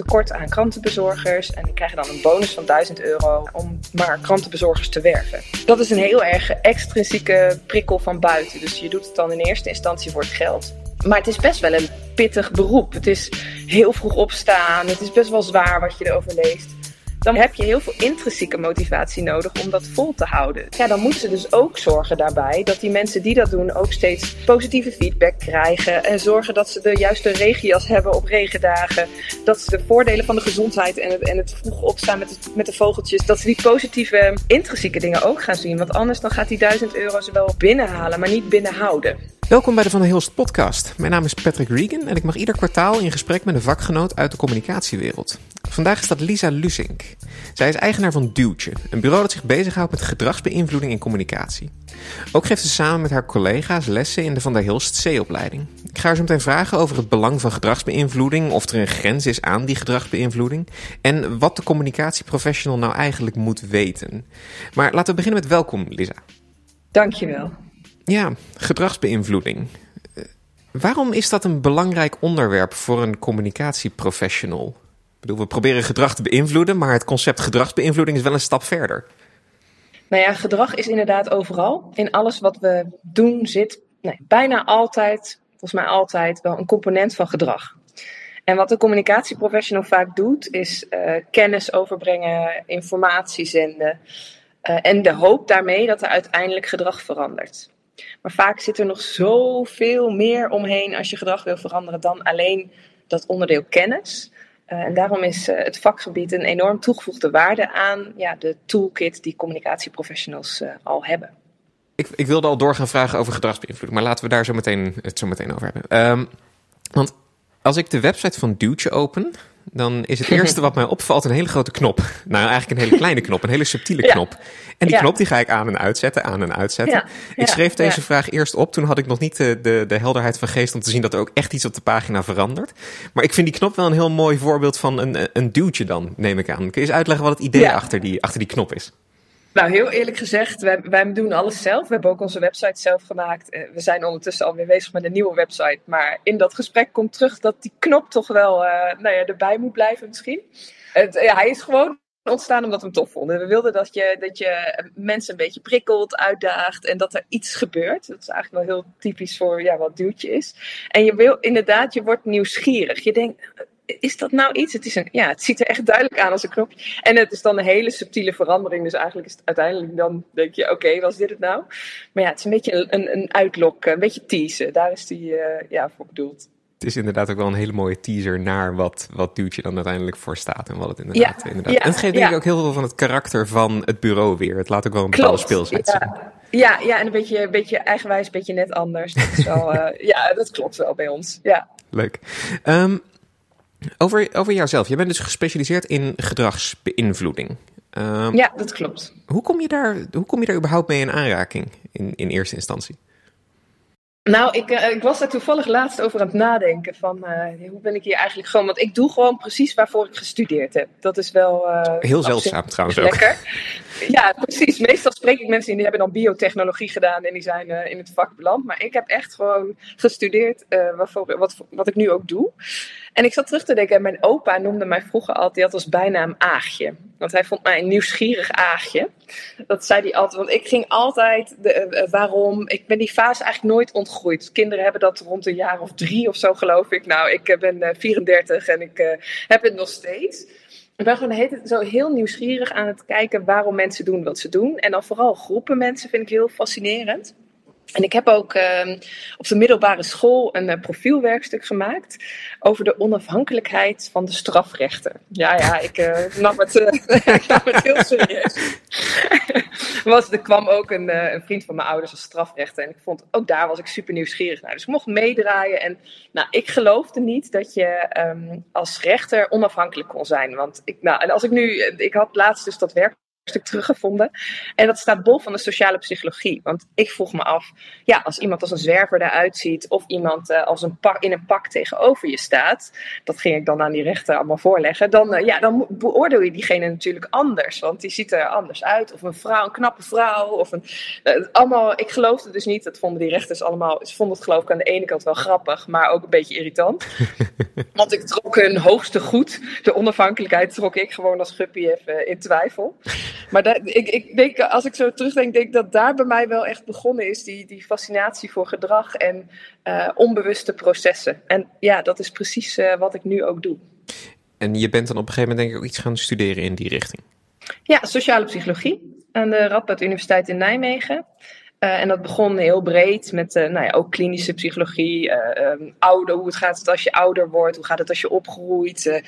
tekort aan krantenbezorgers. En die krijgen dan een bonus van 1000 euro om maar krantenbezorgers te werven. Dat is een heel erg extrinsieke prikkel van buiten. Dus je doet het dan in eerste instantie voor het geld. Maar het is best wel een pittig beroep. Het is heel vroeg opstaan. Het is best wel zwaar wat je erover leest dan heb je heel veel intrinsieke motivatie nodig om dat vol te houden. Ja, dan moeten ze dus ook zorgen daarbij dat die mensen die dat doen ook steeds positieve feedback krijgen. En zorgen dat ze de juiste regenjas hebben op regendagen. Dat ze de voordelen van de gezondheid en het, en het vroeg opstaan met, met de vogeltjes, dat ze die positieve intrinsieke dingen ook gaan zien. Want anders dan gaat die 1000 euro ze wel binnenhalen, maar niet binnenhouden. Welkom bij de Van der Hilst podcast. Mijn naam is Patrick Regan en ik mag ieder kwartaal in gesprek met een vakgenoot uit de communicatiewereld. Vandaag is dat Lisa Lusink. Zij is eigenaar van Duwtje, een bureau dat zich bezighoudt met gedragsbeïnvloeding in communicatie. Ook geeft ze samen met haar collega's lessen in de Van der Hilst C-opleiding. Ik ga haar zo meteen vragen over het belang van gedragsbeïnvloeding, of er een grens is aan die gedragsbeïnvloeding en wat de communicatieprofessional nou eigenlijk moet weten. Maar laten we beginnen met welkom, Lisa. Dankjewel. Ja, gedragsbeïnvloeding. Eh, waarom is dat een belangrijk onderwerp voor een communicatieprofessional? Bedoel, we proberen gedrag te beïnvloeden, maar het concept gedragsbeïnvloeding is wel een stap verder. Nou ja, gedrag is inderdaad overal. In alles wat we doen zit nee, bijna altijd, volgens mij altijd, wel een component van gedrag. En wat een communicatieprofessional vaak doet, is uh, kennis overbrengen, informatie zenden. Uh, en de hoop daarmee dat er uiteindelijk gedrag verandert. Maar vaak zit er nog zoveel meer omheen als je gedrag wil veranderen dan alleen dat onderdeel kennis. Uh, en daarom is uh, het vakgebied een enorm toegevoegde waarde aan ja, de toolkit die communicatieprofessionals uh, al hebben. Ik, ik, wilde al door gaan vragen over gedragsbeïnvloeding, maar laten we daar zo meteen, het zo meteen over hebben. Um, want als ik de website van Duwtje open, dan is het eerste wat mij opvalt een hele grote knop. Nou, eigenlijk een hele kleine knop, een hele subtiele knop. Ja. En die ja. knop die ga ik aan en uitzetten, aan en uitzetten. Ja. Ik schreef deze vraag eerst op, toen had ik nog niet de, de, de, helderheid van geest om te zien dat er ook echt iets op de pagina verandert. Maar ik vind die knop wel een heel mooi voorbeeld van een, een duwtje dan, neem ik aan. Kun je eens uitleggen wat het idee achter, die, achter die knop is? Nou, heel eerlijk gezegd, wij, wij, doen alles zelf. We hebben ook onze website zelf gemaakt. We zijn ondertussen alweer bezig met een nieuwe website. Maar in dat gesprek komt terug dat die knop toch wel uh, nou ja, erbij moet blijven misschien. Het, ja, hij is gewoon ontstaan omdat we hem tof vonden. We wilden dat je, dat je mensen een beetje prikkelt, uitdaagt en dat er iets gebeurt. Dat is eigenlijk wel heel typisch voor ja, wat duwtje is. En je wil inderdaad, je wordt nieuwsgierig. Je denkt, is dat nou iets? Het, is een, ja, het ziet er echt duidelijk aan als een knopje. En het is dan een hele subtiele verandering. Dus eigenlijk is het uiteindelijk dan denk je, oké, okay, was dit het nou? Maar ja, het is een beetje een, een uitlok, een beetje teasen. Daar is die uh, ja, voor bedoeld. Het is inderdaad ook wel een hele mooie teaser naar wat, wat Duwtje dan uiteindelijk voor staat. En wat het inderdaad... Ja, inderdaad. Ja, en het geeft denk ik ook heel veel van het karakter van het bureau weer. Het laat ook wel een bepaalde speelsheid zien. Ja, ja, en een beetje, een beetje eigenwijs, een beetje net anders. Dat is wel, uh, ja, dat klopt wel bij ons. Ja. Leuk. Um, over, over jouzelf. Je bent dus gespecialiseerd in gedragsbeïnvloeding. Um, ja, dat klopt. Hoe kom je daar, hoe kom je daar überhaupt mee in aanraking in, in eerste instantie? Nou, ik, uh, ik was daar toevallig laatst over aan het nadenken van uh, hoe ben ik hier eigenlijk gewoon, want ik doe gewoon precies waarvoor ik gestudeerd heb. Dat is wel uh, heel zeldzaam trouwens lekker. ook. Ja, precies. Meestal spreek ik mensen die hebben dan biotechnologie gedaan en die zijn in het vak beland. Maar ik heb echt gewoon gestudeerd waarvoor, wat, wat ik nu ook doe. En ik zat terug te denken, en mijn opa noemde mij vroeger altijd, die had als bijnaam Aagje. Want hij vond mij een nieuwsgierig Aagje. Dat zei hij altijd, want ik ging altijd, de, uh, waarom, ik ben die fase eigenlijk nooit ontgroeid. Kinderen hebben dat rond een jaar of drie of zo geloof ik. Nou, ik ben uh, 34 en ik heb het nog steeds. Ik ben gewoon heet zo heel nieuwsgierig aan het kijken waarom mensen doen wat ze doen. En dan vooral groepen mensen vind ik heel fascinerend. En ik heb ook uh, op de middelbare school een uh, profielwerkstuk gemaakt over de onafhankelijkheid van de strafrechter. Ja, ja, ik uh, nam, het, ik nam het heel serieus. er kwam ook een, een, vriend van mijn ouders als strafrechter en ik vond ook daar was ik super nieuwsgierig naar. Dus ik mocht meedraaien en nou, ik geloofde niet dat je um, als rechter onafhankelijk kon zijn. Want ik, nou, en als ik nu, ik had laatst dus dat werk stuk teruggevonden. En dat staat bol van de sociale psychologie. Want ik vroeg me af, ja, als iemand als een zwerver eruit ziet, of iemand uh, als een pak, in een pak tegenover je staat, dat ging ik dan aan die rechter allemaal voorleggen, dan, uh, ja, dan beoordeel je diegene natuurlijk anders. Want die ziet er anders uit. Of een vrouw, een knappe vrouw. Of een, uh, allemaal, ik geloofde dus niet, dat vonden die rechters allemaal, ze vonden het geloof ik aan de ene kant wel grappig, maar ook een beetje irritant. Want ik trok hun hoogste goed, de onafhankelijkheid, trok ik gewoon als guppy even in twijfel. Maar dat, ik, ik denk, als ik zo terugdenk, denk ik dat daar bij mij wel echt begonnen is, die, die fascinatie voor gedrag en uh, onbewuste processen. En ja, dat is precies uh, wat ik nu ook doe. En je bent dan op een gegeven moment denk ik ook iets gaan studeren in die richting? Ja, sociale psychologie aan de Radboud Universiteit in Nijmegen. Uh, en dat begon heel breed met uh, nou ja, ook klinische psychologie, uh, um, ouder, hoe gaat het als je ouder wordt, hoe gaat het als je opgroeit,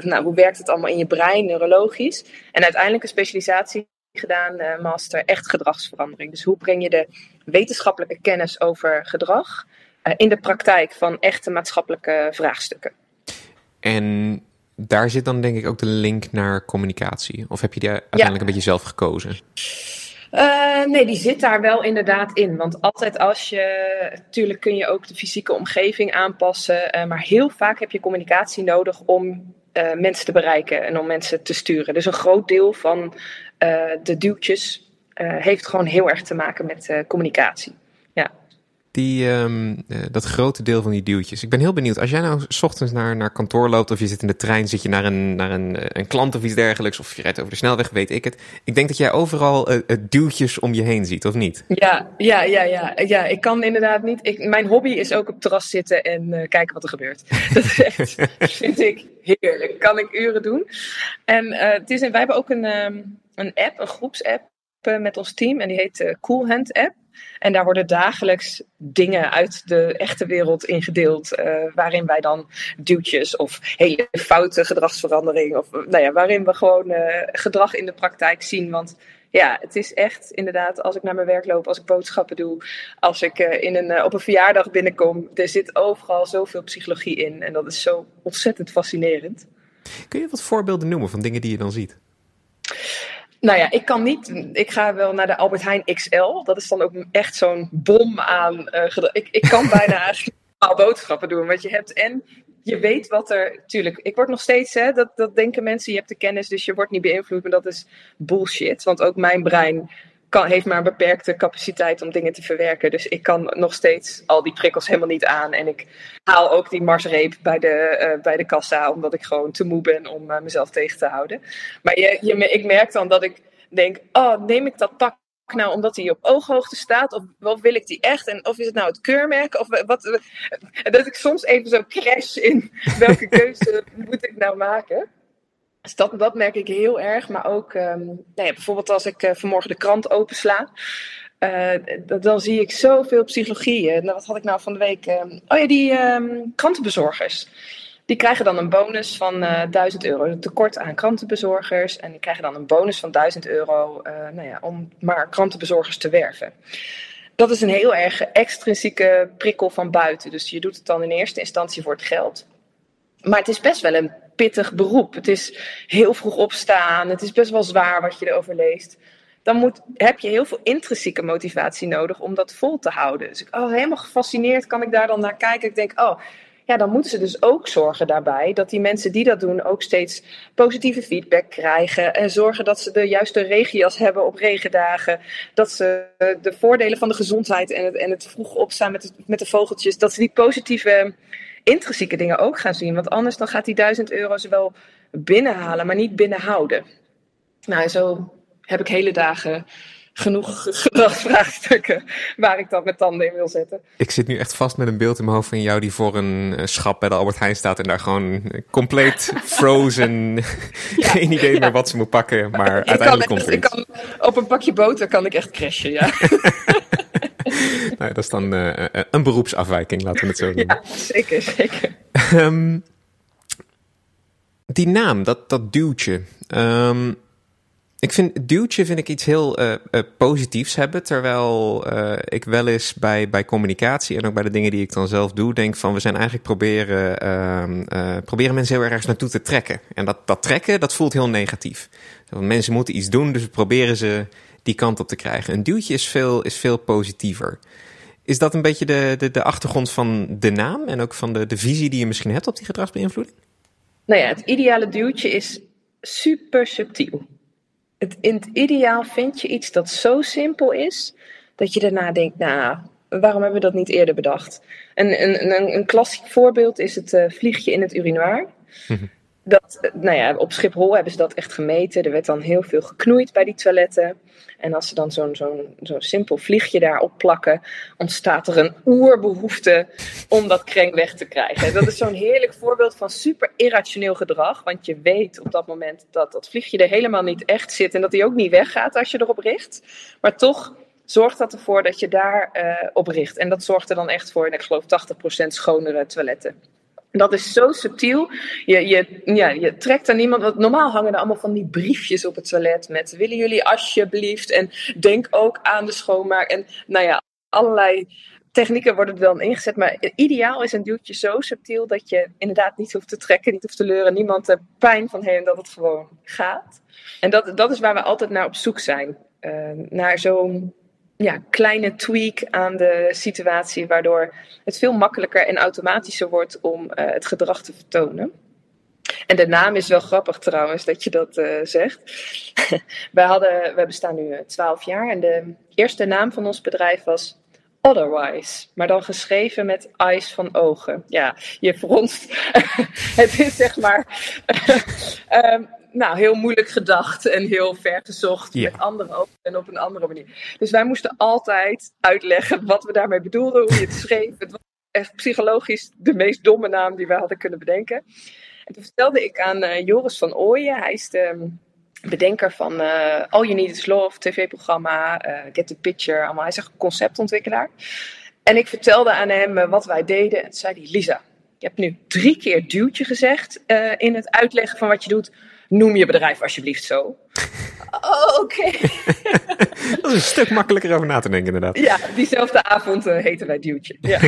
nou, hoe werkt het allemaal in je brein, neurologisch. En uiteindelijk een specialisatie gedaan, master, echt gedragsverandering. Dus hoe breng je de wetenschappelijke kennis over gedrag in de praktijk van echte maatschappelijke vraagstukken. En daar zit dan denk ik ook de link naar communicatie. Of heb je die uiteindelijk ja. een beetje zelf gekozen? Uh, nee, die zit daar wel inderdaad in. Want altijd als je. Natuurlijk kun je ook de fysieke omgeving aanpassen. Uh, maar heel vaak heb je communicatie nodig om uh, mensen te bereiken en om mensen te sturen. Dus een groot deel van de duwtjes heeft gewoon heel erg te maken met communicatie. Die, um, uh, dat grote deel van die duwtjes. Ik ben heel benieuwd. Als jij nou s ochtends naar, naar kantoor loopt of je zit in de trein, zit je naar een, naar een, een klant of iets dergelijks, of je rijdt over de snelweg, weet ik het. Ik denk dat jij overal uh, duwtjes om je heen ziet, of niet? Ja, ja, ja, ja. ja ik kan inderdaad niet. Ik, mijn hobby is ook op terras zitten en kijken wat er gebeurt. Dat vind ik heerlijk. Kan ik uren doen. En het is wij hebben ook een, um, een app, een groepsapp met ons team en die heet Cool Hand App. En daar worden dagelijks dingen uit de echte wereld ingedeeld. Uh, waarin wij dan duwtjes of hele foute gedragsverandering. Of nou ja, waarin we gewoon uh, gedrag in de praktijk zien. Want ja, het is echt inderdaad, als ik naar mijn werk loop, als ik boodschappen doe, als ik uh, in een, op een verjaardag binnenkom, er zit overal zoveel psychologie in. En dat is zo ontzettend fascinerend. Kun je wat voorbeelden noemen van dingen die je dan ziet? Nou ja, ik kan niet. Ik ga wel naar de Albert Heijn XL. Dat is dan ook echt zo'n bom aan. Uh, ik, ik kan bijna eigenlijk boodschappen doen. Want je hebt en je weet wat er. Tuurlijk, ik word nog steeds. Hè, dat, dat denken mensen. Je hebt de kennis, dus je wordt niet beïnvloed. Maar dat is bullshit. Want ook mijn brein kan, heeft maar een beperkte capaciteit om dingen te verwerken. Dus ik kan nog steeds al die prikkels helemaal niet aan. En ik haal ook die marsreep bij de, uh, bij de kassa, omdat ik gewoon te moe ben om uh, mezelf tegen te houden. Maar je, je, ik merk dan dat ik denk, oh, neem ik dat pak nou omdat hij op ooghoogte staat? Of wat wil ik die echt? En of is het nou het keurmerk? Of wat, dat ik soms even zo crash in welke keuze moet ik nou maken? Dus dat, dat merk ik heel erg. Maar ook um, nou ja, bijvoorbeeld als ik uh, vanmorgen de krant opensla. Uh, dan zie ik zoveel psychologie. Nou, wat had ik nou van de week? Um, oh ja, die um, krantenbezorgers. Die krijgen dan een bonus van uh, 1000 euro. Een tekort aan krantenbezorgers. En die krijgen dan een bonus van 1000 euro nou ja, om maar krantenbezorgers te werven. Dat is een heel erg extrinsieke prikkel van buiten. Dus je doet het dan in eerste instantie voor het geld. Maar het is best wel een pittig beroep. Het is heel vroeg opstaan. Het is best wel zwaar wat je erover leest. Dan moet, heb je heel veel intrinsieke motivatie nodig om dat vol te houden. Dus ik, oh, helemaal gefascineerd kan ik daar dan naar kijken. Ik denk, oh, ja, dan moeten ze dus ook zorgen daarbij dat die mensen die dat doen ook steeds positieve feedback krijgen. En zorgen dat ze de juiste regenjas hebben op regendagen. Dat ze de voordelen van de gezondheid en het, en het vroeg opstaan met, met de vogeltjes, dat ze die positieve intrinsieke dingen ook gaan zien. Want anders dan gaat die 1000 euro ze wel binnenhalen, maar niet binnenhouden. Nou, zo heb ik hele dagen genoeg gedragsvraagstukken waar ik dat met tanden in wil zetten. Ik zit nu echt vast met een beeld in mijn hoofd van jou die voor een schap bij de Albert Heijn staat en daar gewoon compleet frozen, geen idee ja. meer wat ze moet pakken, maar ik uiteindelijk komt er ik kan, Op een pakje boter kan ik echt crashen, ja. nou, dat is dan uh, een beroepsafwijking, laten we het zo noemen. Ja, zeker, zeker. Um, die naam, dat, dat duwtje. Um, Ik vind duwtje vind ik iets heel uh, uh, positiefs hebben. Terwijl uh, ik wel eens bij, bij communicatie en ook bij de dingen die ik dan zelf doe, denk van we zijn eigenlijk proberen, ehm, proberen mensen heel erg naartoe te trekken. En dat, dat trekken, dat voelt heel negatief. Want mensen moeten iets doen, dus we proberen ze die kant op te krijgen. Een duwtje is veel, is veel positiever. Is dat een beetje de, de, de achtergrond van de naam en ook van de, de visie die je misschien hebt op die gedragsbeïnvloeding? Nou ja, het ideale duwtje is super subtiel. Het, in het ideaal vind je iets dat zo simpel is dat je daarna denkt, nou, waarom hebben we dat niet eerder bedacht? Een, een, een, een klassiek voorbeeld is het uh, vliegje in het urinoir. Mhm. Dat, nou ja, op Schiphol hebben ze dat echt gemeten. Er werd dan heel veel geknoeid bij die toiletten. En als ze dan zo'n zo'n zo'n simpel vliegje daarop plakken, ontstaat er een oerbehoefte om dat kreng weg te krijgen. Dat is zo'n heerlijk voorbeeld van super irrationeel gedrag. Want je weet op dat moment dat dat vliegje er helemaal niet echt zit en dat hij ook niet weggaat als je erop richt. Maar toch zorgt dat ervoor dat je daar uh, op richt. En dat zorgt er dan echt voor, ik geloof, 80% schonere toiletten. Dat is zo subtiel. Je, je, ja, je trekt niemand. Want normaal hangen er allemaal van die briefjes op het toilet met willen jullie alsjeblieft en denk ook aan de schoonmaak. En nou ja, allerlei technieken worden er dan ingezet. Maar ideaal is een duwtje zo subtiel dat je inderdaad niet hoeft te trekken, niet hoeft te leuren, niemand er pijn van heeft dat het gewoon gaat. En dat, dat is waar we altijd naar op zoek zijn. Uh, naar zo'n ja, kleine tweak aan de situatie, waardoor het veel makkelijker en automatischer wordt om uh, het gedrag te vertonen. En de naam is wel grappig trouwens dat je dat uh, zegt. wij, hadden, we bestaan nu eh, twaalf jaar en de eerste naam van ons bedrijf was Otherwise, maar dan geschreven met eyes van ogen. Ja, je fronst. het is zeg maar. um, nou, heel moeilijk gedacht en heel ver gezocht met andere ogen en op een andere manier. Dus wij moesten altijd uitleggen wat we daarmee bedoelden, hoe je het schreef. Het was echt psychologisch de meest domme naam die we hadden kunnen bedenken. En toen vertelde ik aan uh, Joris van Ooyen, hij is de um, bedenker van uh, All You Need Is Love, tv-programma, uh, Get the Picture, allemaal. Hij is een conceptontwikkelaar. En ik vertelde aan hem wat wij deden en toen zei hij, Lisa, je hebt nu drie keer duwtje gezegd in het uitleggen van wat je doet noem je bedrijf alsjeblieft zo. oh, oké. dat is een stuk makkelijker over na te denken, inderdaad. Ja, diezelfde avond uh, heten wij Duwtje. Ja.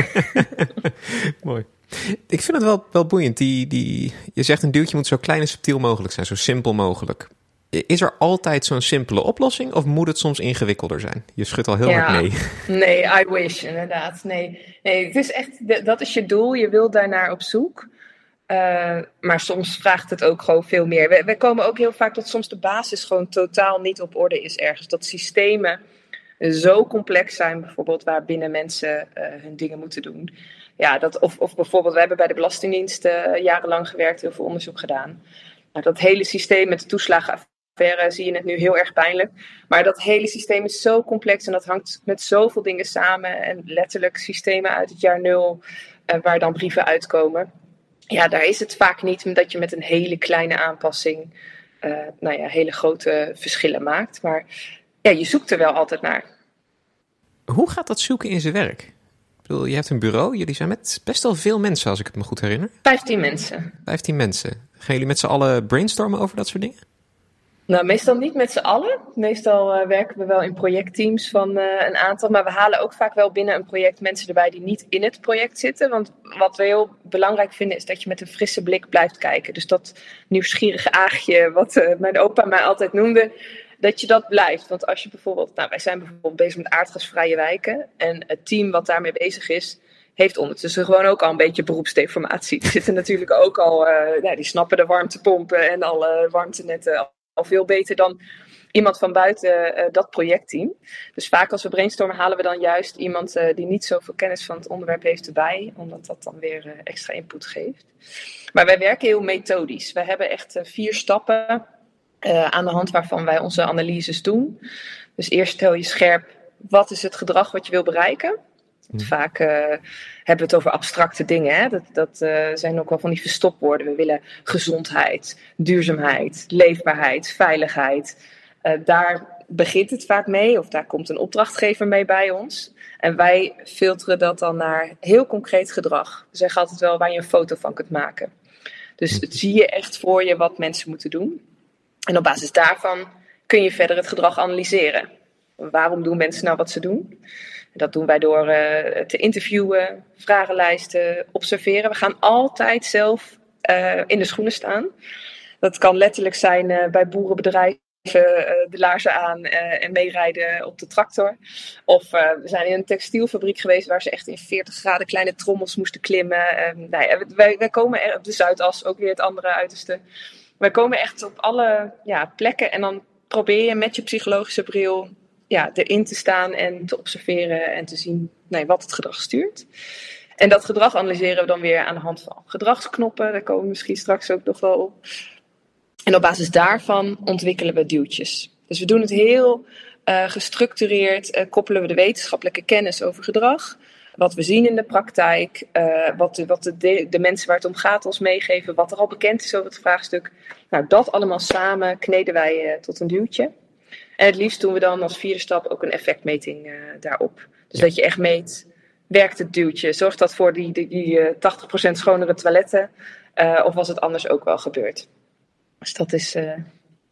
Mooi. Ik vind het wel, wel boeiend. Die, die, je zegt een duwtje moet zo klein en subtiel mogelijk zijn, zo simpel mogelijk. Is er altijd zo'n simpele oplossing of moet het soms ingewikkelder zijn? Je schudt al heel ja, hard nee. Nee, I wish, inderdaad. Nee, nee, het is echt, dat is je doel. Je wilt daarnaar op zoek. Uh, maar soms vraagt het ook gewoon veel meer. We, we, komen ook heel vaak dat soms de basis gewoon totaal niet op orde is ergens. Dat systemen zo complex zijn, bijvoorbeeld, waarbinnen mensen uh, hun dingen moeten doen. Ja, dat, of, of bijvoorbeeld, we hebben bij de Belastingdienst uh, jarenlang gewerkt, heel veel onderzoek gedaan. Nou, dat hele systeem met de toeslagenaffaire zie je het nu heel erg pijnlijk. Maar dat hele systeem is zo complex en dat hangt met zoveel dingen samen. En letterlijk systemen uit het jaar nul, waar dan brieven uitkomen ja, daar is het vaak niet dat je met een hele kleine aanpassing uh, nou ja, hele grote verschillen maakt. Maar ja, je zoekt er wel altijd naar. Hoe gaat dat zoeken in zijn werk? Ik bedoel, je hebt een bureau, jullie zijn met best wel veel mensen, als ik het me goed herinner. Vijftien mensen. Vijftien mensen. Gaan jullie met z'n allen brainstormen over dat soort dingen? Nou, meestal niet met z'n allen. Meestal uh, werken we wel in projectteams van uh, een aantal. Maar we halen ook vaak wel binnen een project mensen erbij die niet in het project zitten. Want wat we heel belangrijk vinden is dat je met een frisse blik blijft kijken. Dus dat nieuwsgierige aagje, wat uh, mijn opa mij altijd noemde, dat je dat blijft. Want als je bijvoorbeeld, nou wij zijn bijvoorbeeld bezig met aardgasvrije wijken. En het team wat daarmee bezig is, heeft ondertussen gewoon ook al een beetje beroepsdeformatie. Die zitten natuurlijk ook al, nou, die snappen de warmtepompen en alle warmtenetten al veel beter dan iemand van buiten uh, dat projectteam. Dus vaak als we brainstormen halen we dan juist iemand uh, die niet zoveel kennis van het onderwerp heeft erbij, omdat dat dan weer uh, extra input geeft. Maar wij werken heel methodisch. We hebben echt vier stappen aan de hand waarvan wij onze analyses doen. Dus eerst stel je scherp, wat is het gedrag wat je wil bereiken? Mhm. Vaak uh, hebben we het over abstracte dingen. Hè? Dat, dat uh, zijn ook wel van die verstopwoorden. We willen gezondheid, duurzaamheid, leefbaarheid, veiligheid. Uh, daar begint het vaak mee, of daar komt een opdrachtgever mee bij ons. En wij filteren dat dan naar heel concreet gedrag. We zeggen altijd wel waar je een foto van kunt maken. Dus mhm. zie je echt voor je wat mensen moeten doen. En op basis daarvan kun je verder het gedrag analyseren. Waarom doen mensen nou wat ze doen? Dat doen wij door uh, te interviewen, vragenlijsten, observeren. We gaan altijd zelf uh, in de schoenen staan. Dat kan letterlijk zijn uh, bij boerenbedrijven de laarzen aan en meerijden op de tractor. Of we zijn in een textielfabriek geweest waar ze echt in 40 graden kleine trommels moesten klimmen. nou ja, wij, wij, komen er op de Zuidas, ook weer het andere uiterste. Wij komen echt op alle ja, plekken en dan probeer je met je psychologische bril ja, erin te staan en te observeren en te zien nee, wat het gedrag stuurt. En dat gedrag analyseren we dan weer aan de hand van gedragsknoppen. Daar komen we misschien straks ook nog wel op. En op basis daarvan ontwikkelen we duwtjes. Dus we doen het heel uh, gestructureerd, uh, koppelen we de wetenschappelijke kennis over gedrag. Wat we zien in de praktijk, uh, wat, de, wat de, de, mensen waar het om gaat ons meegeven, wat er al bekend is over het vraagstuk. Nou, dat allemaal samen kneden wij tot een duwtje. En het liefst doen we dan als vierde stap ook een effectmeting uh, daarop. Dus dat je echt meet, werkt het duwtje? Zorgt dat voor die, die, die uh, eh, 80% schonere toiletten? Uh, of was het anders ook wel gebeurd? Dus dat is...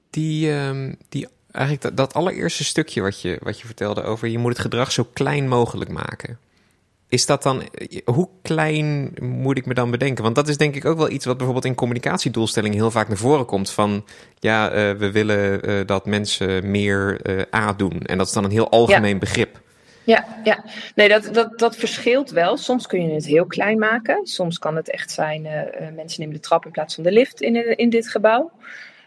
Die, um, die, eigenlijk dat, dat allereerste stukje wat je, wat je vertelde over... je moet het gedrag zo klein mogelijk maken. Is dat dan, hoe klein moet ik me dan bedenken? Want dat is denk ik ook wel iets wat bijvoorbeeld in communicatiedoelstellingen heel vaak naar voren komt. Van ja, uh, we willen uh, dat mensen meer uh, A doen. En dat is dan een heel algemeen ja. begrip. Ja, ja. nee, dat, dat, dat verschilt wel. Soms kun je het heel klein maken. Soms kan het echt zijn, mensen nemen de trap in plaats van de lift in, in dit gebouw.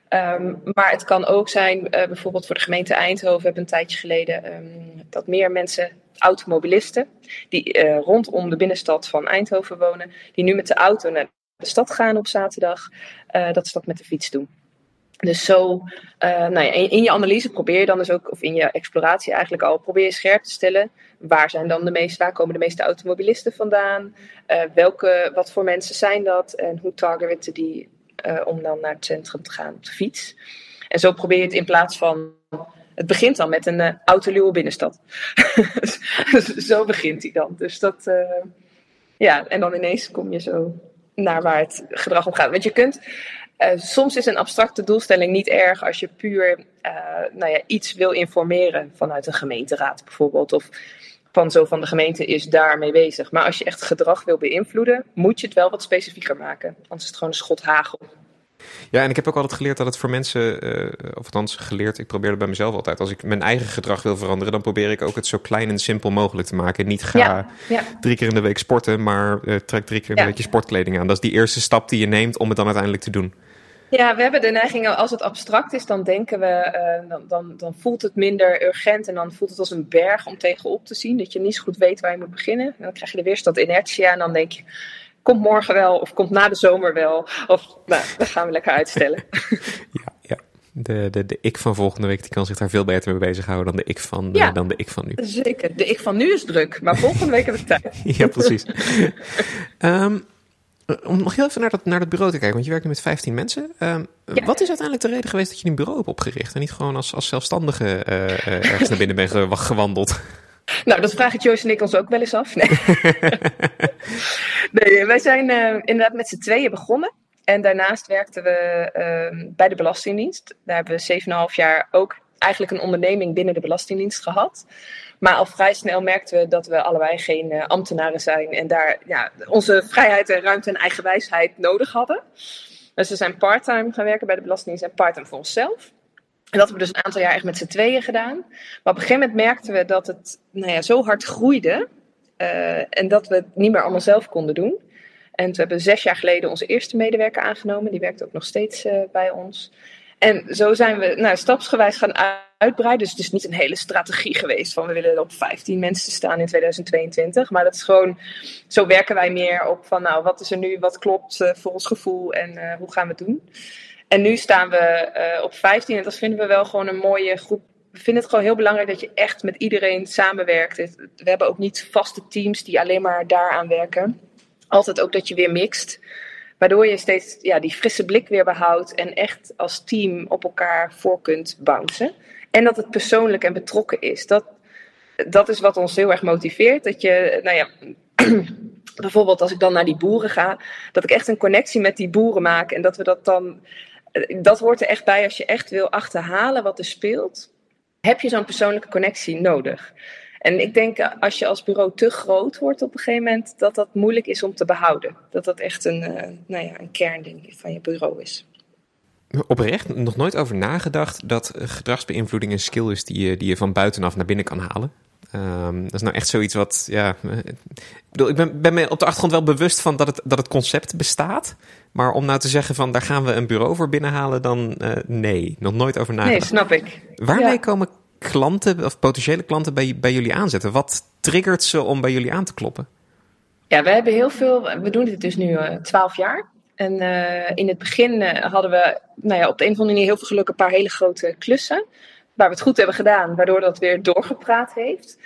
Um, maar het kan ook zijn, uh, bijvoorbeeld voor de gemeente Eindhoven, we hebben een tijdje geleden um, dat meer mensen, automobilisten, die uh, rondom de binnenstad van Eindhoven wonen, die nu met de auto naar de stad gaan op zaterdag, uh, dat ze dat met de fiets doen. Dus zo, nou ja, in, je analyse probeer je dan dus ook, of in je exploratie eigenlijk al, probeer je scherp te stellen, waar zijn dan de meeste, waar komen de meeste automobilisten vandaan, welke, wat voor mensen zijn dat en hoe targeten die om dan naar het centrum te gaan op de fiets. En zo probeer je het in plaats van. Het begint dan met een uh, autoluwe binnenstad. zo begint hij dan. Dus dat. Uh, ja, en dan ineens kom je zo naar waar het gedrag om gaat. Want je kunt. soms is een abstracte doelstelling niet erg als je puur nou ja, iets wil informeren vanuit een gemeenteraad bijvoorbeeld. Of van zo van de gemeente is daarmee bezig. Maar als je echt gedrag wil beïnvloeden, moet je het wel wat specifieker maken. Anders is het gewoon een schot hagel. Ja, en ik heb ook altijd geleerd dat het voor mensen, uh, of althans geleerd, ik probeer het bij mezelf altijd. Als ik mijn eigen gedrag wil veranderen, dan probeer ik ook het zo klein en simpel mogelijk te maken. Niet ga ja, ja. drie keer in de week sporten, maar uh, trek drie keer in de ja. week je sportkleding aan. Dat is die eerste stap die je neemt om het dan uiteindelijk te doen. Ja, we hebben de neiging, als het abstract is, dan denken we, uh, dan, dan, dan voelt het minder urgent en dan voelt het als een berg om tegenop te zien. Dat je niet zo goed weet waar je moet beginnen. En dan krijg je de weerstand inertia en dan denk je, komt morgen wel of komt na de zomer wel. Of nou, dat gaan we lekker uitstellen. ja, ja. De, de, de ik van volgende week die kan zich daar veel beter mee bezighouden dan de ik van, ja, dan de ik van nu. Zeker. De ik van nu is druk, maar volgende week heb ik tijd. ja, precies. um, om nog heel even naar dat, naar dat bureau te kijken, want je werkt nu met 15 mensen. Um, ja. Wat is uiteindelijk de reden geweest dat je een bureau hebt opgericht en niet gewoon als, als zelfstandige uh, uh, ergens naar binnen bent gewandeld? Nou, dat vragen Joyce en ik ons ook wel eens af. Nee, nee wij zijn uh, inderdaad met z'n tweeën begonnen. En daarnaast werkten we uh, bij de Belastingdienst. Daar hebben we 7,5 jaar ook eigenlijk een onderneming binnen de Belastingdienst gehad. Maar al vrij snel merkten we dat we allebei geen uh, ambtenaren zijn. En daar ja, onze vrijheid en ruimte en eigenwijsheid nodig hadden. Dus we zijn parttime gaan werken bij de Belastingdienst en parttime voor onszelf. En dat hebben we dus een aantal jaar echt met z'n tweeën gedaan. Maar op een gegeven moment merkten we dat het nou ja, zo hard groeide. Uh, en dat we het niet meer allemaal zelf konden doen. En toen hebben we zes jaar geleden onze eerste medewerker aangenomen. Die werkt ook nog steeds uh, bij ons. En zo zijn we nou, stapsgewijs gaan uitbreiden. Dus het is niet een hele strategie geweest van we willen op 15 mensen staan in 2022. Maar dat is gewoon, zo werken wij meer op van nou, wat is er nu, wat klopt uh, voor ons gevoel en hoe gaan we het doen. En nu staan we uh, op 15 en dat vinden we wel gewoon een mooie groep. We vinden het gewoon heel belangrijk dat je echt met iedereen samenwerkt. We hebben ook niet vaste teams die alleen maar daaraan werken. Altijd ook dat je weer mixt. Waardoor je steeds ja, die frisse blik weer behoudt en echt als team op elkaar voor kunt bouncen. En dat het persoonlijk en betrokken is. Dat, dat is wat ons heel erg motiveert. Dat je, nou ja, bijvoorbeeld als ik dan naar die boeren ga, dat ik echt een connectie met die boeren maak en dat we dat dan dat hoort er echt bij als je echt wil achterhalen wat er speelt. Heb je zo'n persoonlijke connectie nodig? En ik denk als je als bureau te groot wordt op een gegeven moment, dat dat moeilijk is om te behouden. Dat dat echt een, uh, nou ja, een kernding van je bureau is. Oprecht nog nooit over nagedacht dat gedragsbeïnvloeding een skill is die je, die je van buitenaf naar binnen kan halen. Um, dat is nou echt zoiets wat, ja. Ik, bedoel, ik ben, ben me op de achtergrond wel bewust van dat het, dat het concept bestaat. Maar om nou te zeggen van daar gaan we een bureau voor binnenhalen, dan uh, nee, nog nooit over nagedacht. Nee, snap ik. Waarmee ja. komen klanten of potentiële klanten bij, bij jullie aanzetten? Wat triggert ze om bij jullie aan te kloppen? Ja, we hebben heel veel. We doen dit dus nu twaalf uh, jaar. En uh, in het begin hadden we nou ja, op de een of andere manier heel veel geluk een paar hele grote klussen. Waar we het goed hebben gedaan, waardoor dat weer doorgepraat heeft.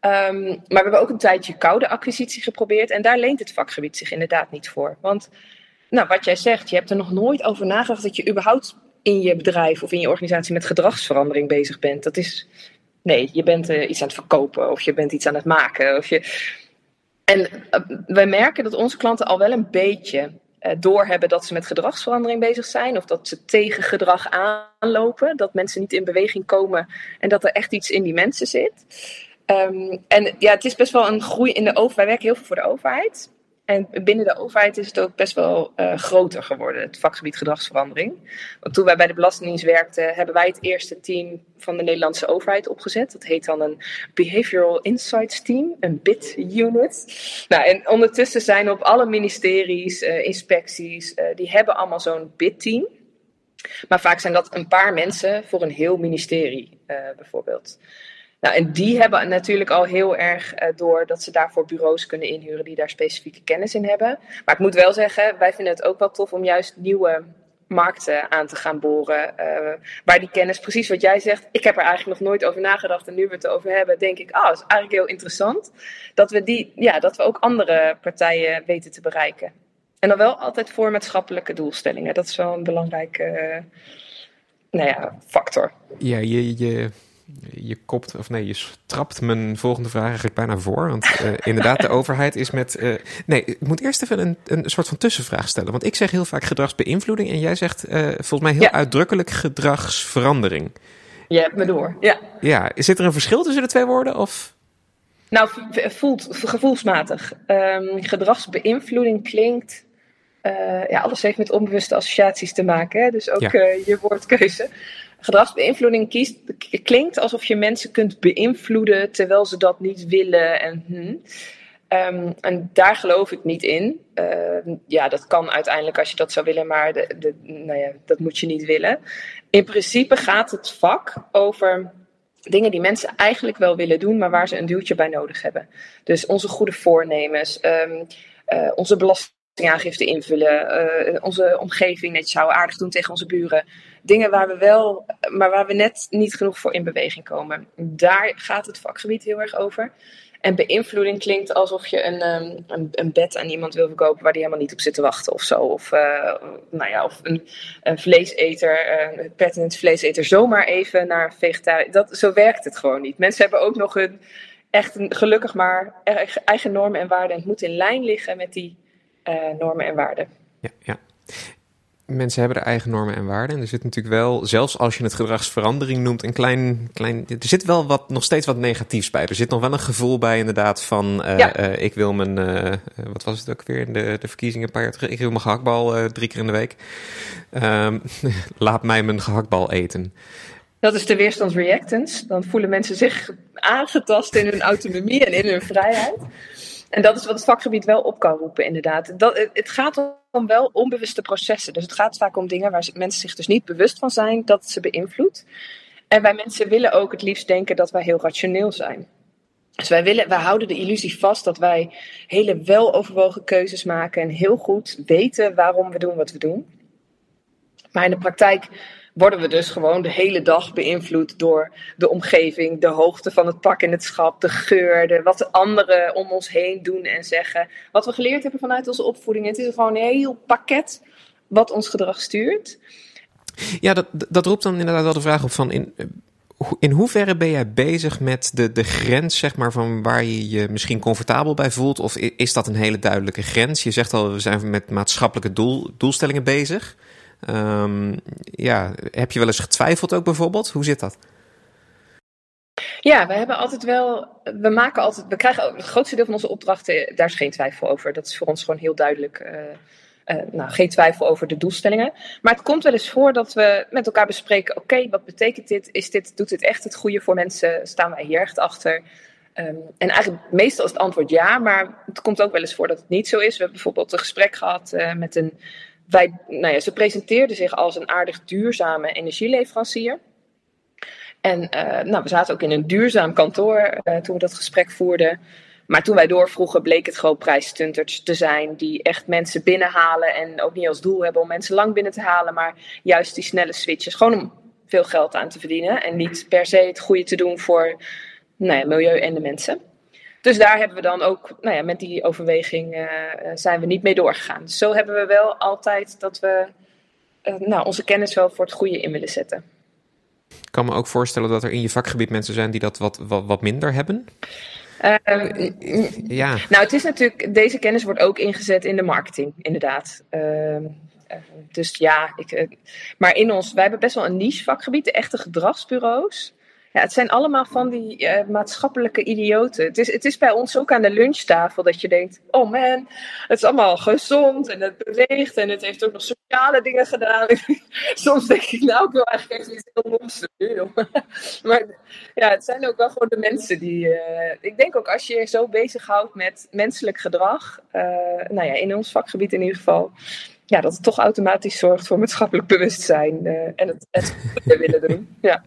Um, maar we hebben ook een tijdje koude acquisitie geprobeerd. En daar leent het vakgebied zich inderdaad niet voor. Want nou, wat jij zegt, je hebt er nog nooit over nagedacht dat je überhaupt in je bedrijf of in je organisatie met gedragsverandering bezig bent. Dat is. Nee, je bent uh, iets aan het verkopen of je bent iets aan het maken. Of je... En uh, wij merken dat onze klanten al wel een beetje doorhebben dat ze met gedragsverandering bezig zijn. Of dat ze tegen gedrag aanlopen. Dat mensen niet in beweging komen en dat er echt iets in die mensen zit. Um, en ja, het is best wel een groei in de overheid. Wij werken heel veel voor de overheid. En binnen de overheid is het ook best wel uh, groter geworden, het vakgebied gedragsverandering. Want toen wij bij de Belastingdienst werkten, hebben wij het eerste team van de Nederlandse overheid opgezet. Dat heet dan een Behavioral Insights Team, een BIT unit. Nou, en ondertussen zijn op alle ministeries, uh, inspecties, uh, die hebben allemaal zo'n BIT team. Maar vaak zijn dat een paar mensen voor een heel ministerie, bijvoorbeeld. Nou, en die hebben natuurlijk al heel erg uh, door dat ze daarvoor bureaus kunnen inhuren die daar specifieke kennis in hebben. Maar ik moet wel zeggen, wij vinden het ook wel tof om juist nieuwe markten aan te gaan boren. Uh, waar die kennis, precies wat jij zegt, ik heb er eigenlijk nog nooit over nagedacht. En nu we het over hebben, denk ik, ah, oh, dat is eigenlijk heel interessant. Dat we, die, ja, dat we ook andere partijen weten te bereiken. En dan wel altijd voor maatschappelijke doelstellingen. Dat is wel een belangrijke uh, nou ja, factor. Ja, je, je je kopt, of nee, je trapt mijn volgende vraag eigenlijk bijna voor. Want uh, inderdaad, de overheid is met. Uh, nee, ik moet eerst even een, een soort van tussenvraag stellen. Want ik zeg heel vaak gedragsbeïnvloeding en jij zegt uh, volgens mij heel ja. uitdrukkelijk gedragsverandering. Je hebt me door, ja. Ja, zit er een verschil tussen de twee woorden? Of? Nou, voelt gevoelsmatig. Um, gedragsbeïnvloeding klinkt. ja, alles heeft met onbewuste associaties te maken. Hè? Dus ook ja. je woordkeuze gedragsbeïnvloeding kiest, klinkt alsof je mensen kunt beïnvloeden terwijl ze dat niet willen. En, hm. um, en daar geloof ik niet in. Uh, ja, dat kan uiteindelijk als je dat zou willen, maar de, de, nou ja, dat moet je niet willen. In principe gaat het vak over dingen die mensen eigenlijk wel willen doen, maar waar ze een duwtje bij nodig hebben. Dus onze goede voornemens, um, uh, onze belastingaangifte invullen, uh, onze omgeving netjes houden, aardig doen tegen onze buren dingen waar we wel, maar waar we net niet genoeg voor in beweging komen. Daar gaat het vakgebied heel erg over. En beïnvloeding klinkt alsof je een, um, een, een, bed aan iemand wil verkopen waar die helemaal niet op zit te wachten of zo. Of, uh, nou ja, of een, een vleeseter, een pertinent vleeseter, zomaar even naar vegetariër. Dat, zo werkt het gewoon niet. Mensen hebben ook nog een, echt een, gelukkig maar eigen normen en waarden. En het moet in lijn liggen met die uh, normen en waarden. Ja, ja mensen hebben de eigen normen en waarden. En er zit natuurlijk wel, zelfs als je het gedragsverandering noemt, een klein, klein. Er zit wel wat, nog steeds wat negatiefs bij. Er zit nog wel een gevoel bij, inderdaad, van. Uh, ja. uh, ik wil mijn. Uh, wat was het ook weer in de, de verkiezingen een paar jaar terug? Ik wil mijn gehaktbal drie keer in de week. Um, laat mij mijn gehaktbal eten. Dat is de weerstandsreactance. Dan voelen mensen zich aangetast in hun autonomie en in hun vrijheid. En dat is wat het vakgebied wel op kan roepen, inderdaad. Dat, het gaat om wel onbewuste processen. Dus het gaat vaak om dingen waar mensen zich dus niet bewust van zijn dat ze beïnvloedt. En wij mensen willen ook het liefst denken dat wij heel rationeel zijn. Dus wij, willen, wij houden de illusie vast dat wij hele weloverwogen keuzes maken en heel goed weten waarom we doen wat we doen. Maar in de praktijk worden we dus gewoon de hele dag beïnvloed door de omgeving, de hoogte van het pak in het schap, de geur, wat de anderen om ons heen doen en zeggen. Wat we geleerd hebben vanuit onze opvoeding. Het is gewoon een heel pakket wat ons gedrag stuurt. Ja, dat, dat roept dan inderdaad wel de vraag op van in, in hoeverre ben jij bezig met de, de grens, zeg maar, van waar je je misschien comfortabel bij voelt? Of is dat een hele duidelijke grens? Je zegt al, we zijn met maatschappelijke doel, doelstellingen bezig. Um, ja, heb je wel eens getwijfeld ook bijvoorbeeld? Hoe zit dat? Ja, we hebben altijd wel. We maken altijd. We krijgen het grootste deel van onze opdrachten. Daar is geen twijfel over. Dat is voor ons gewoon heel duidelijk. Uh, nou, geen twijfel over de doelstellingen. Maar het komt wel eens voor dat we met elkaar bespreken: oké, wat betekent dit? Is dit? Doet dit echt het goede voor mensen? Staan wij hier echt achter? Um, en eigenlijk meestal is het antwoord ja, maar het komt ook wel eens voor dat het niet zo is. We hebben bijvoorbeeld een gesprek gehad uh, met een. Wij, nou ja, ze presenteerde zich als een aardig duurzame energieleverancier. En uh, nou, we zaten ook in een duurzaam kantoor uh, toen we dat gesprek voerden. Maar toen wij doorvroegen, bleek het gewoon prijsstunters te zijn. Die echt mensen binnenhalen. En ook niet als doel hebben om mensen lang binnen te halen. Maar juist die snelle switches. Gewoon om veel geld aan te verdienen. En niet per se het goede te doen voor nou ja, milieu en de mensen. Dus daar hebben we dan ook, nou ja, met die overweging uh, zijn we niet mee doorgegaan. Dus zo hebben we wel altijd dat we nou, onze kennis wel voor het goede in willen zetten. Ik kan me ook voorstellen dat er in je vakgebied mensen zijn die dat wat, wat, wat minder hebben. Uh, ja. Nou, het is natuurlijk, deze kennis wordt ook ingezet in de marketing, inderdaad. Uh, dus ja, ik, maar in ons, wij hebben best wel een niche vakgebied, de echte gedragsbureaus. Ja, het zijn allemaal van die uh, maatschappelijke idioten. Het is, het is bij ons ook aan de lunchtafel dat je denkt: oh man, het is allemaal gezond en het beweegt en het heeft ook nog sociale dingen gedaan. Soms denk ik, nou, ik wil eigenlijk echt iets heel loms maar ja, het zijn ook wel gewoon de mensen die. Uh, ik denk ook als je je zo bezighoudt met menselijk gedrag, uh, nou ja, in ons vakgebied in ieder geval ja, dat het toch automatisch zorgt voor maatschappelijk bewustzijn en het, het willen doen. Ja.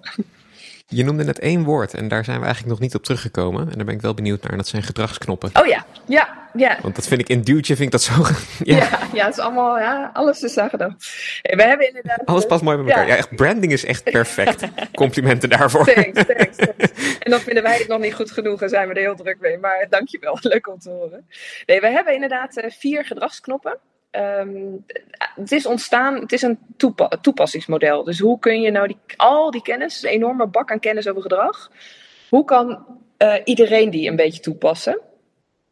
Je noemde net één woord en daar zijn we eigenlijk nog niet op teruggekomen. En daar ben ik wel benieuwd naar. En dat zijn gedragsknoppen. Oh ja, ja, ja. Want dat vind ik in duwtje, vind ik dat zo... ja. ja, ja, het is allemaal, ja, alles is aan gedaan. We hebben inderdaad... Alles past mooi bij elkaar. Ja, ja echt, branding is echt perfect. Complimenten daarvoor. Thanks, thanks, thanks. En dan vinden wij het nog niet goed genoeg en zijn we er heel druk mee. Maar dankjewel, leuk om te horen. Nee, we hebben inderdaad uh, vier gedragsknoppen. Um, het is ontstaan, het is een toepa toepassingsmodel. Dus hoe kun je nou die, al die kennis, een enorme bak aan kennis over gedrag, hoe kan uh, iedereen die een beetje toepassen?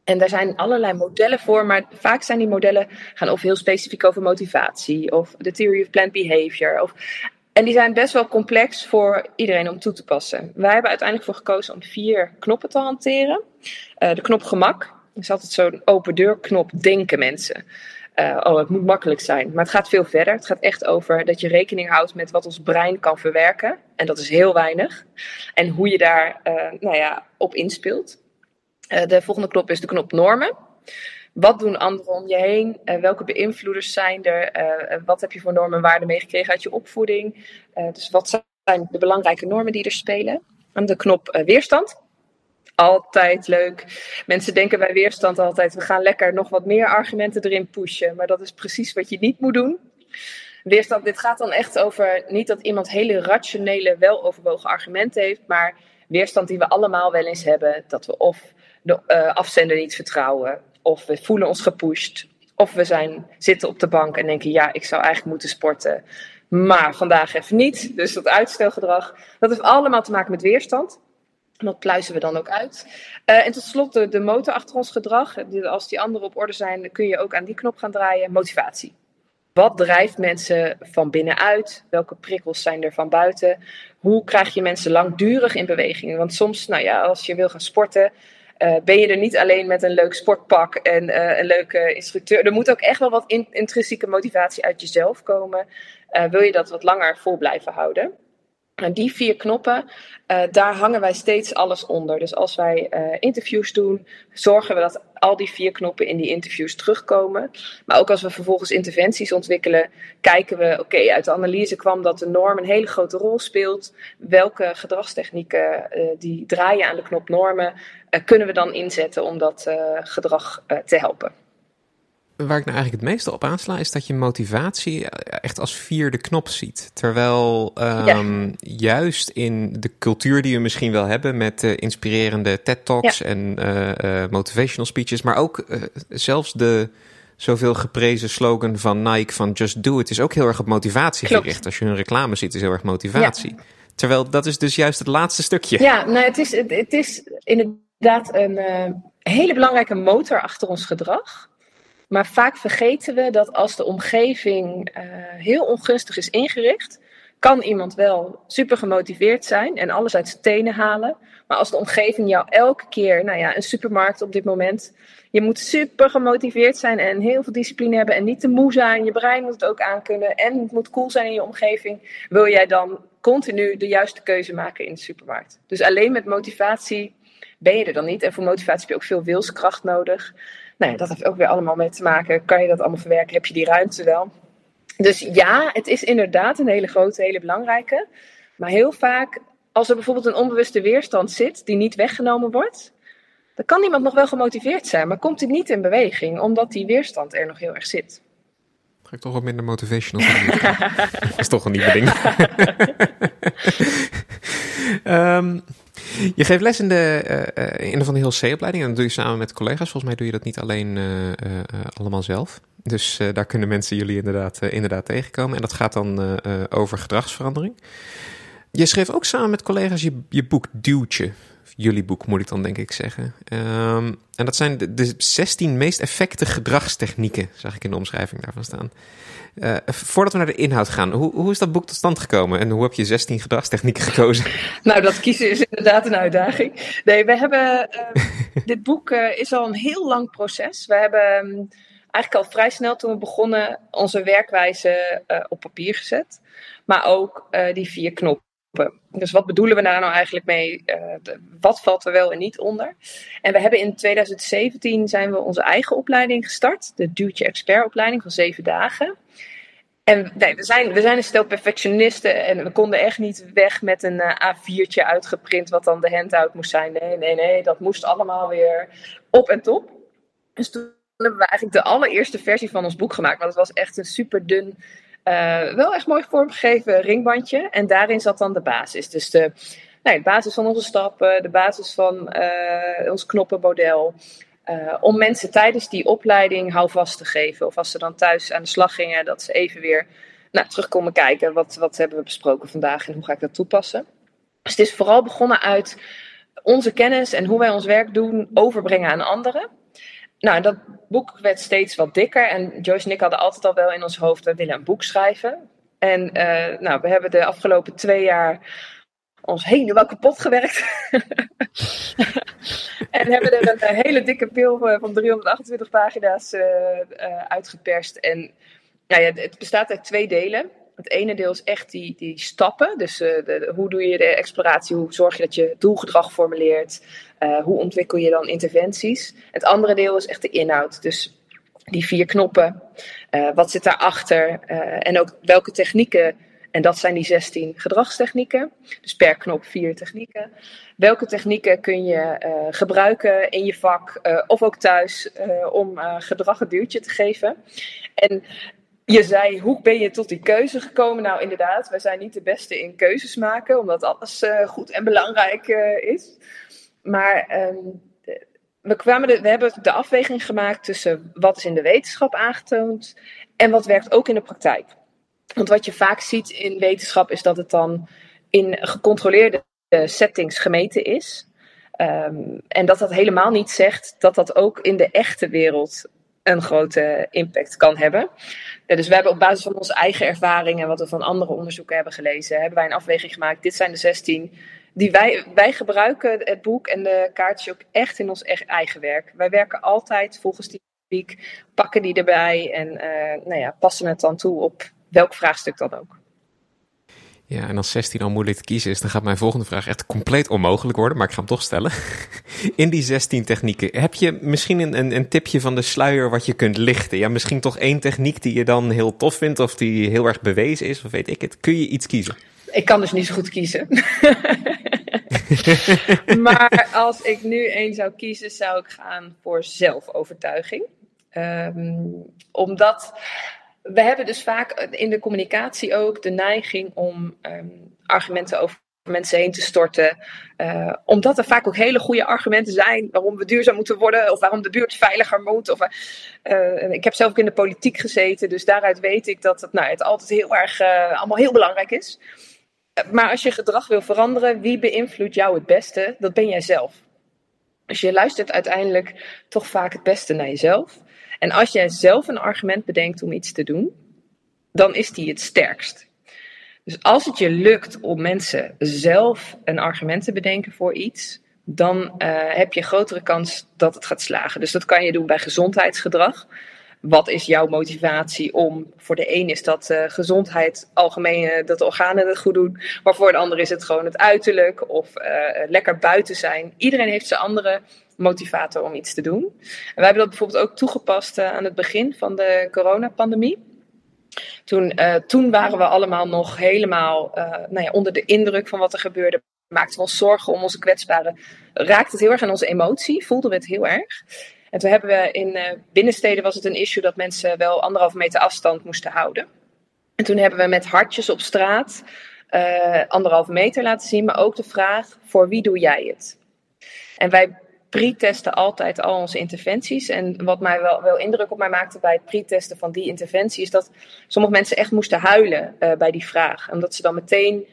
En daar zijn allerlei modellen voor, maar vaak zijn die modellen gaan of heel specifiek over motivatie of de theory of planned behavior. Of, en die zijn best wel complex voor iedereen om toe te passen. Wij hebben uiteindelijk voor gekozen om vier knoppen te hanteren. Uh, de knop gemak. Dat is altijd zo'n open deur knop denken mensen. Uh, oh, het moet makkelijk zijn. Maar het gaat veel verder. Het gaat echt over dat je rekening houdt met wat ons brein kan verwerken. En dat is heel weinig. En hoe je daar uh, nou ja, op inspeelt. Uh, de volgende knop is de knop normen. Wat doen anderen om je heen? welke beïnvloeders zijn er? wat heb je voor normen en waarden meegekregen uit je opvoeding? dus wat zijn de belangrijke normen die er spelen? En de knop weerstand altijd leuk. Mensen denken bij weerstand altijd: we gaan lekker nog wat meer argumenten erin pushen. Maar dat is precies wat je niet moet doen. Weerstand, dit gaat dan echt over niet dat iemand hele rationele, weloverwogen argumenten heeft, maar weerstand die we allemaal wel eens hebben. Dat we of de uh, afzender niet vertrouwen, of we voelen ons gepusht, of we zijn, zitten op de bank en denken: ja, ik zou eigenlijk moeten sporten. Maar vandaag even niet. Dus dat uitstelgedrag. Dat heeft allemaal te maken met weerstand. Dat pluizen we dan ook uit. Uh, en tot slot de, motor achter ons gedrag. Als die anderen op orde zijn, kun je ook aan die knop gaan draaien. Motivatie. Wat drijft mensen van binnenuit? Welke prikkels zijn er van buiten? Hoe krijg je mensen langdurig in beweging? Want soms, nou ja, als je wil gaan sporten, uh, ben je er niet alleen met een leuk sportpak en uh, een leuke instructeur. Er moet ook echt wel wat in, intrinsieke motivatie uit jezelf komen. Wil je dat wat langer vol blijven houden? En die vier knoppen, uh, daar hangen wij steeds alles onder. Dus als wij uh, interviews doen, zorgen we dat al die vier knoppen in die interviews terugkomen. Maar ook als we vervolgens interventies ontwikkelen, kijken we, oké, uit de analyse kwam dat de norm een hele grote rol speelt. Welke gedragstechnieken uh, die draaien aan de knop normen, kunnen we dan inzetten om dat gedrag te helpen? Waar ik nou eigenlijk het meeste op aansla, is dat je motivatie echt als vierde knop ziet. Terwijl um, ja. juist in de cultuur die we misschien wel hebben met uh, inspirerende TED-talks ja. en uh, uh, motivational speeches, maar ook zelfs de zoveel geprezen slogan van Nike van Just Do It is ook heel erg op motivatie Klopt. gericht. Als je hun reclame ziet, is heel erg motivatie. Ja. Terwijl dat is dus juist het laatste stukje. Ja, nou, het, is, het, het is inderdaad een hele belangrijke motor achter ons gedrag. Maar vaak vergeten we dat als de omgeving uh, heel ongunstig is ingericht, kan iemand wel super gemotiveerd zijn en alles uit zijn tenen halen. Maar als de omgeving jou elke keer, nou ja, een supermarkt op dit moment, je moet super gemotiveerd zijn en heel veel discipline hebben en niet te moe zijn. Je brein moet het ook aankunnen en het moet cool zijn in je omgeving. Wil jij dan continu de juiste keuze maken in de supermarkt? Dus alleen met motivatie ben je er dan niet. En voor motivatie heb je ook veel wilskracht nodig. Nou ja, dat heeft ook weer allemaal mee te maken. Kan je dat allemaal verwerken? Heb je die ruimte wel? Dus ja, het is inderdaad een hele grote, hele belangrijke. Maar heel vaak, als er bijvoorbeeld een onbewuste weerstand zit die niet weggenomen wordt, dan kan iemand nog wel gemotiveerd zijn, maar komt hij niet in beweging, omdat die weerstand er nog heel erg zit. Ga ik toch wat minder motivational zijn? dat is toch een nieuwe ding. um, je geeft les in de, uh, in de Van de Heel C-opleiding en dat doe je samen met collega's. Volgens mij doe je dat niet alleen uh, allemaal zelf. Dus daar kunnen mensen jullie inderdaad, inderdaad tegenkomen. En dat gaat dan over gedragsverandering. Je schreef ook samen met collega's je, je boek Duwtje jullie boek, moet ik dan denk ik zeggen. Ehm, en dat zijn de, de 16 meest effecte gedragstechnieken, zag ik in de omschrijving daarvan staan. Uh, voordat we naar de inhoud gaan, hoe, hoe is dat boek tot stand gekomen en hoe heb je 16 gedragstechnieken gekozen? Nou, dat kiezen is inderdaad een uitdaging. Nee, we hebben. Uh, dit boek uh, is al een heel lang proces. We hebben um, eigenlijk al vrij snel toen we begonnen onze werkwijze op papier gezet. Maar ook die vier knoppen dus wat bedoelen we daar nou eigenlijk mee? Uh, wat valt er wel en niet onder? En we hebben in 2017 zijn we onze eigen opleiding gestart. De Duwtje Expert opleiding van zeven dagen. En nee, we, zijn, we zijn een stel perfectionisten en we konden echt niet weg met een uh, A4'tje uitgeprint wat dan de handout moest zijn. Nee, nee, nee, dat moest allemaal weer op en top. Dus toen hebben we eigenlijk de allereerste versie van ons boek gemaakt. Want het was echt een super dun uh, wel echt mooi vormgegeven ringbandje. En daarin zat dan de basis. Dus de, de basis van onze stappen, de basis van uh, ons knoppenmodel. Uh, om mensen tijdens die opleiding houvast te geven. Of als ze dan thuis aan de slag gingen, dat ze even weer nou, terug konden kijken. Wat, wat hebben we besproken vandaag en hoe ga ik dat toepassen? Dus het is vooral begonnen uit onze kennis en hoe wij ons werk doen overbrengen aan anderen. Nou, dat boek werd steeds wat dikker. En Joyce en ik hadden altijd al wel in ons hoofd, we willen een boek schrijven. En uh, nou, we hebben de afgelopen twee jaar ons helemaal kapot gewerkt. en hebben er een, een, hele dikke pil van 328 pagina's uitgeperst. En nou ja, het bestaat uit twee delen. Het ene deel is echt die, die stappen. Dus de, hoe doe je de exploratie? Hoe zorg je dat je doelgedrag formuleert? Uh, hoe ontwikkel je dan interventies? Het andere deel is echt de inhoud. Dus die vier knoppen. Uh, wat zit daarachter? en ook welke technieken en dat zijn die 16 gedragstechnieken. Dus per knop vier technieken. Welke technieken kun je gebruiken in je vak of ook thuis om gedrag een duwtje te geven? En je zei, hoe ben je tot die keuze gekomen? Nou, inderdaad, wij zijn niet de beste in keuzes maken, omdat alles uh, goed en belangrijk uh, is. Maar um, we, kwamen de, we hebben de afweging gemaakt tussen wat is in de wetenschap aangetoond en wat werkt ook in de praktijk. Want wat je vaak ziet in wetenschap is dat het dan in gecontroleerde settings gemeten is. Um, en dat dat helemaal niet zegt dat dat ook in de echte wereld een grote impact kan hebben. dus we hebben op basis van onze eigen ervaring en wat we van andere onderzoeken hebben gelezen, hebben wij een afweging gemaakt. Dit zijn de 16 die wij, wij gebruiken het boek en de kaartjes ook echt in ons eigen werk. Wij werken altijd volgens die week, pakken die erbij en uh, nou ja, passen het dan toe op welk vraagstuk dan ook. Ja, en als 16 al moeilijk te kiezen is, dan gaat mijn volgende vraag echt compleet onmogelijk worden, maar ik ga hem toch stellen. In die 16 technieken, heb je misschien een, een, tipje van de sluier wat je kunt lichten? Ja, misschien toch één techniek die je dan heel tof vindt of die heel erg bewezen is, of weet ik het. Kun je iets kiezen? Ik kan dus niet zo goed kiezen. maar als ik nu één zou kiezen, zou ik gaan voor zelfovertuiging. Um, omdat we hebben dus vaak in de communicatie ook de neiging om um, argumenten over mensen heen te storten. Uh, omdat er vaak ook hele goede argumenten zijn waarom we duurzaam moeten worden of waarom de buurt veiliger moet. Of, uh, ik heb zelf ook in de politiek gezeten, dus daaruit weet ik dat het, nou, het altijd heel erg allemaal heel belangrijk is. Maar als je gedrag wil veranderen, wie beïnvloedt jou het beste? Dat ben jij zelf. Dus je luistert uiteindelijk toch vaak het beste naar jezelf. En als jij zelf een argument bedenkt om iets te doen, dan is die het sterkst. Dus als het je lukt om mensen zelf een argument te bedenken voor iets, dan uh, heb je grotere kans dat het gaat slagen. Dus dat kan je doen bij gezondheidsgedrag. Wat is jouw motivatie om? Voor de een is dat uh, gezondheid, algemeen dat de organen het goed doen. Maar voor de ander is het gewoon het uiterlijk of lekker buiten zijn. Iedereen heeft zijn andere motivator om iets te doen. En wij hebben dat bijvoorbeeld ook toegepast aan het begin van de coronapandemie. Toen, uh, toen waren we allemaal nog helemaal uh, nou ja, onder de indruk van wat er gebeurde. Maakten we ons zorgen om onze kwetsbaren. Raakte het heel erg aan onze emotie, voelden we het heel erg. En toen hebben we in binnensteden was het een issue dat mensen wel anderhalve meter afstand moesten houden. En toen hebben we met hartjes op straat anderhalve meter laten zien, maar ook de vraag: voor wie doe jij het? En wij pre-testen altijd al onze interventies. En wat mij wel, wel indruk op mij maakte bij het pre-testen van die interventie, is dat sommige mensen echt moesten huilen uh, bij die vraag. Omdat ze dan meteen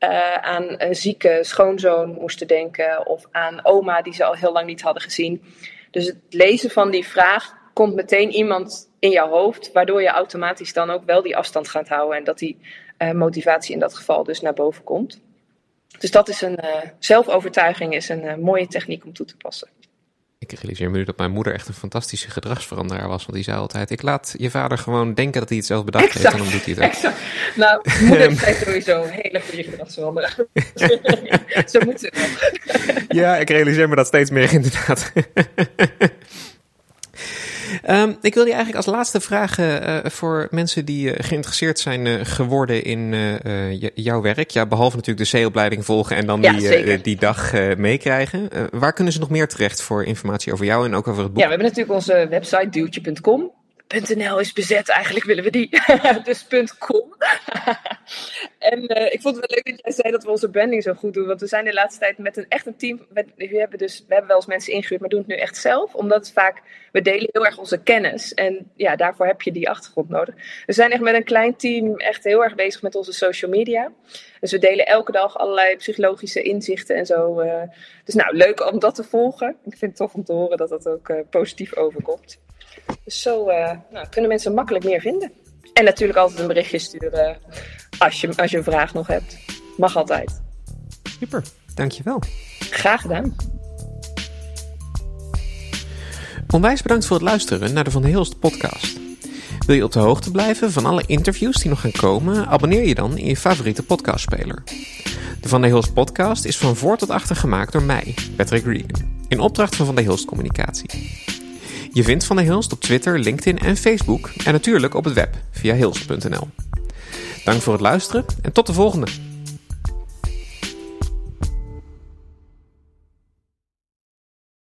uh, aan een zieke schoonzoon moesten denken of aan oma die ze al heel lang niet hadden gezien. Dus het lezen van die vraag komt meteen iemand in jouw hoofd, waardoor je automatisch dan ook wel die afstand gaat houden en dat die uh, motivatie in dat geval dus naar boven komt. Dus dat is een uh, zelfovertuiging, is een uh, mooie techniek om toe te passen. Ik realiseer me nu dat mijn moeder echt een fantastische gedragsveranderaar was. Want die zei altijd, ik laat je vader gewoon denken dat hij het zelf bedacht exact, heeft. En dan doet hij het ook. Exact. Nou, moeder zijn sowieso een hele goede gedragsveranderaar. Zo moet het Ja, ik realiseer me dat steeds meer inderdaad. Um, ik wil je eigenlijk als laatste vragen uh, voor mensen die uh, geïnteresseerd zijn uh, geworden in jouw werk. Ja, behalve natuurlijk de C-opleiding volgen en dan ja, die, die dag meekrijgen. waar kunnen ze nog meer terecht voor informatie over jou en ook over het boek? Ja, we hebben natuurlijk onze website duwtje.com. .nl is bezet, eigenlijk willen we die. dus .com. en uh, ik vond het wel leuk dat jij zei dat we onze branding zo goed doen. Want we zijn de laatste tijd met een echt een team. We, hebben, dus, we hebben wel eens mensen ingehuurd, maar doen het nu echt zelf. Omdat het vaak, we delen heel erg onze kennis. En ja, daarvoor heb je die achtergrond nodig. We zijn echt met een klein team echt heel erg bezig met onze social media. Dus we delen elke dag allerlei psychologische inzichten en zo. Uh, dus nou, leuk om dat te volgen. Ik vind het tof om te horen dat dat ook uh, positief overkomt. Dus zo uh, nou, kunnen mensen makkelijk meer vinden. En natuurlijk altijd een berichtje sturen als je, als je een vraag nog hebt. Mag altijd. Super, dankjewel. Graag gedaan. Onwijs bedankt voor het luisteren naar de Van de Hilst podcast. Wil je op de hoogte blijven van alle interviews die nog gaan komen? Abonneer je dan in je favoriete podcastspeler. De Van de Hilst podcast is van voor tot achter gemaakt door mij, Patrick Regan, in opdracht van Van de Hilst Communicatie. Je vindt Van de Hilst op Twitter, LinkedIn en Facebook en natuurlijk op het web via hilst.nl. Dank voor het luisteren en tot de volgende!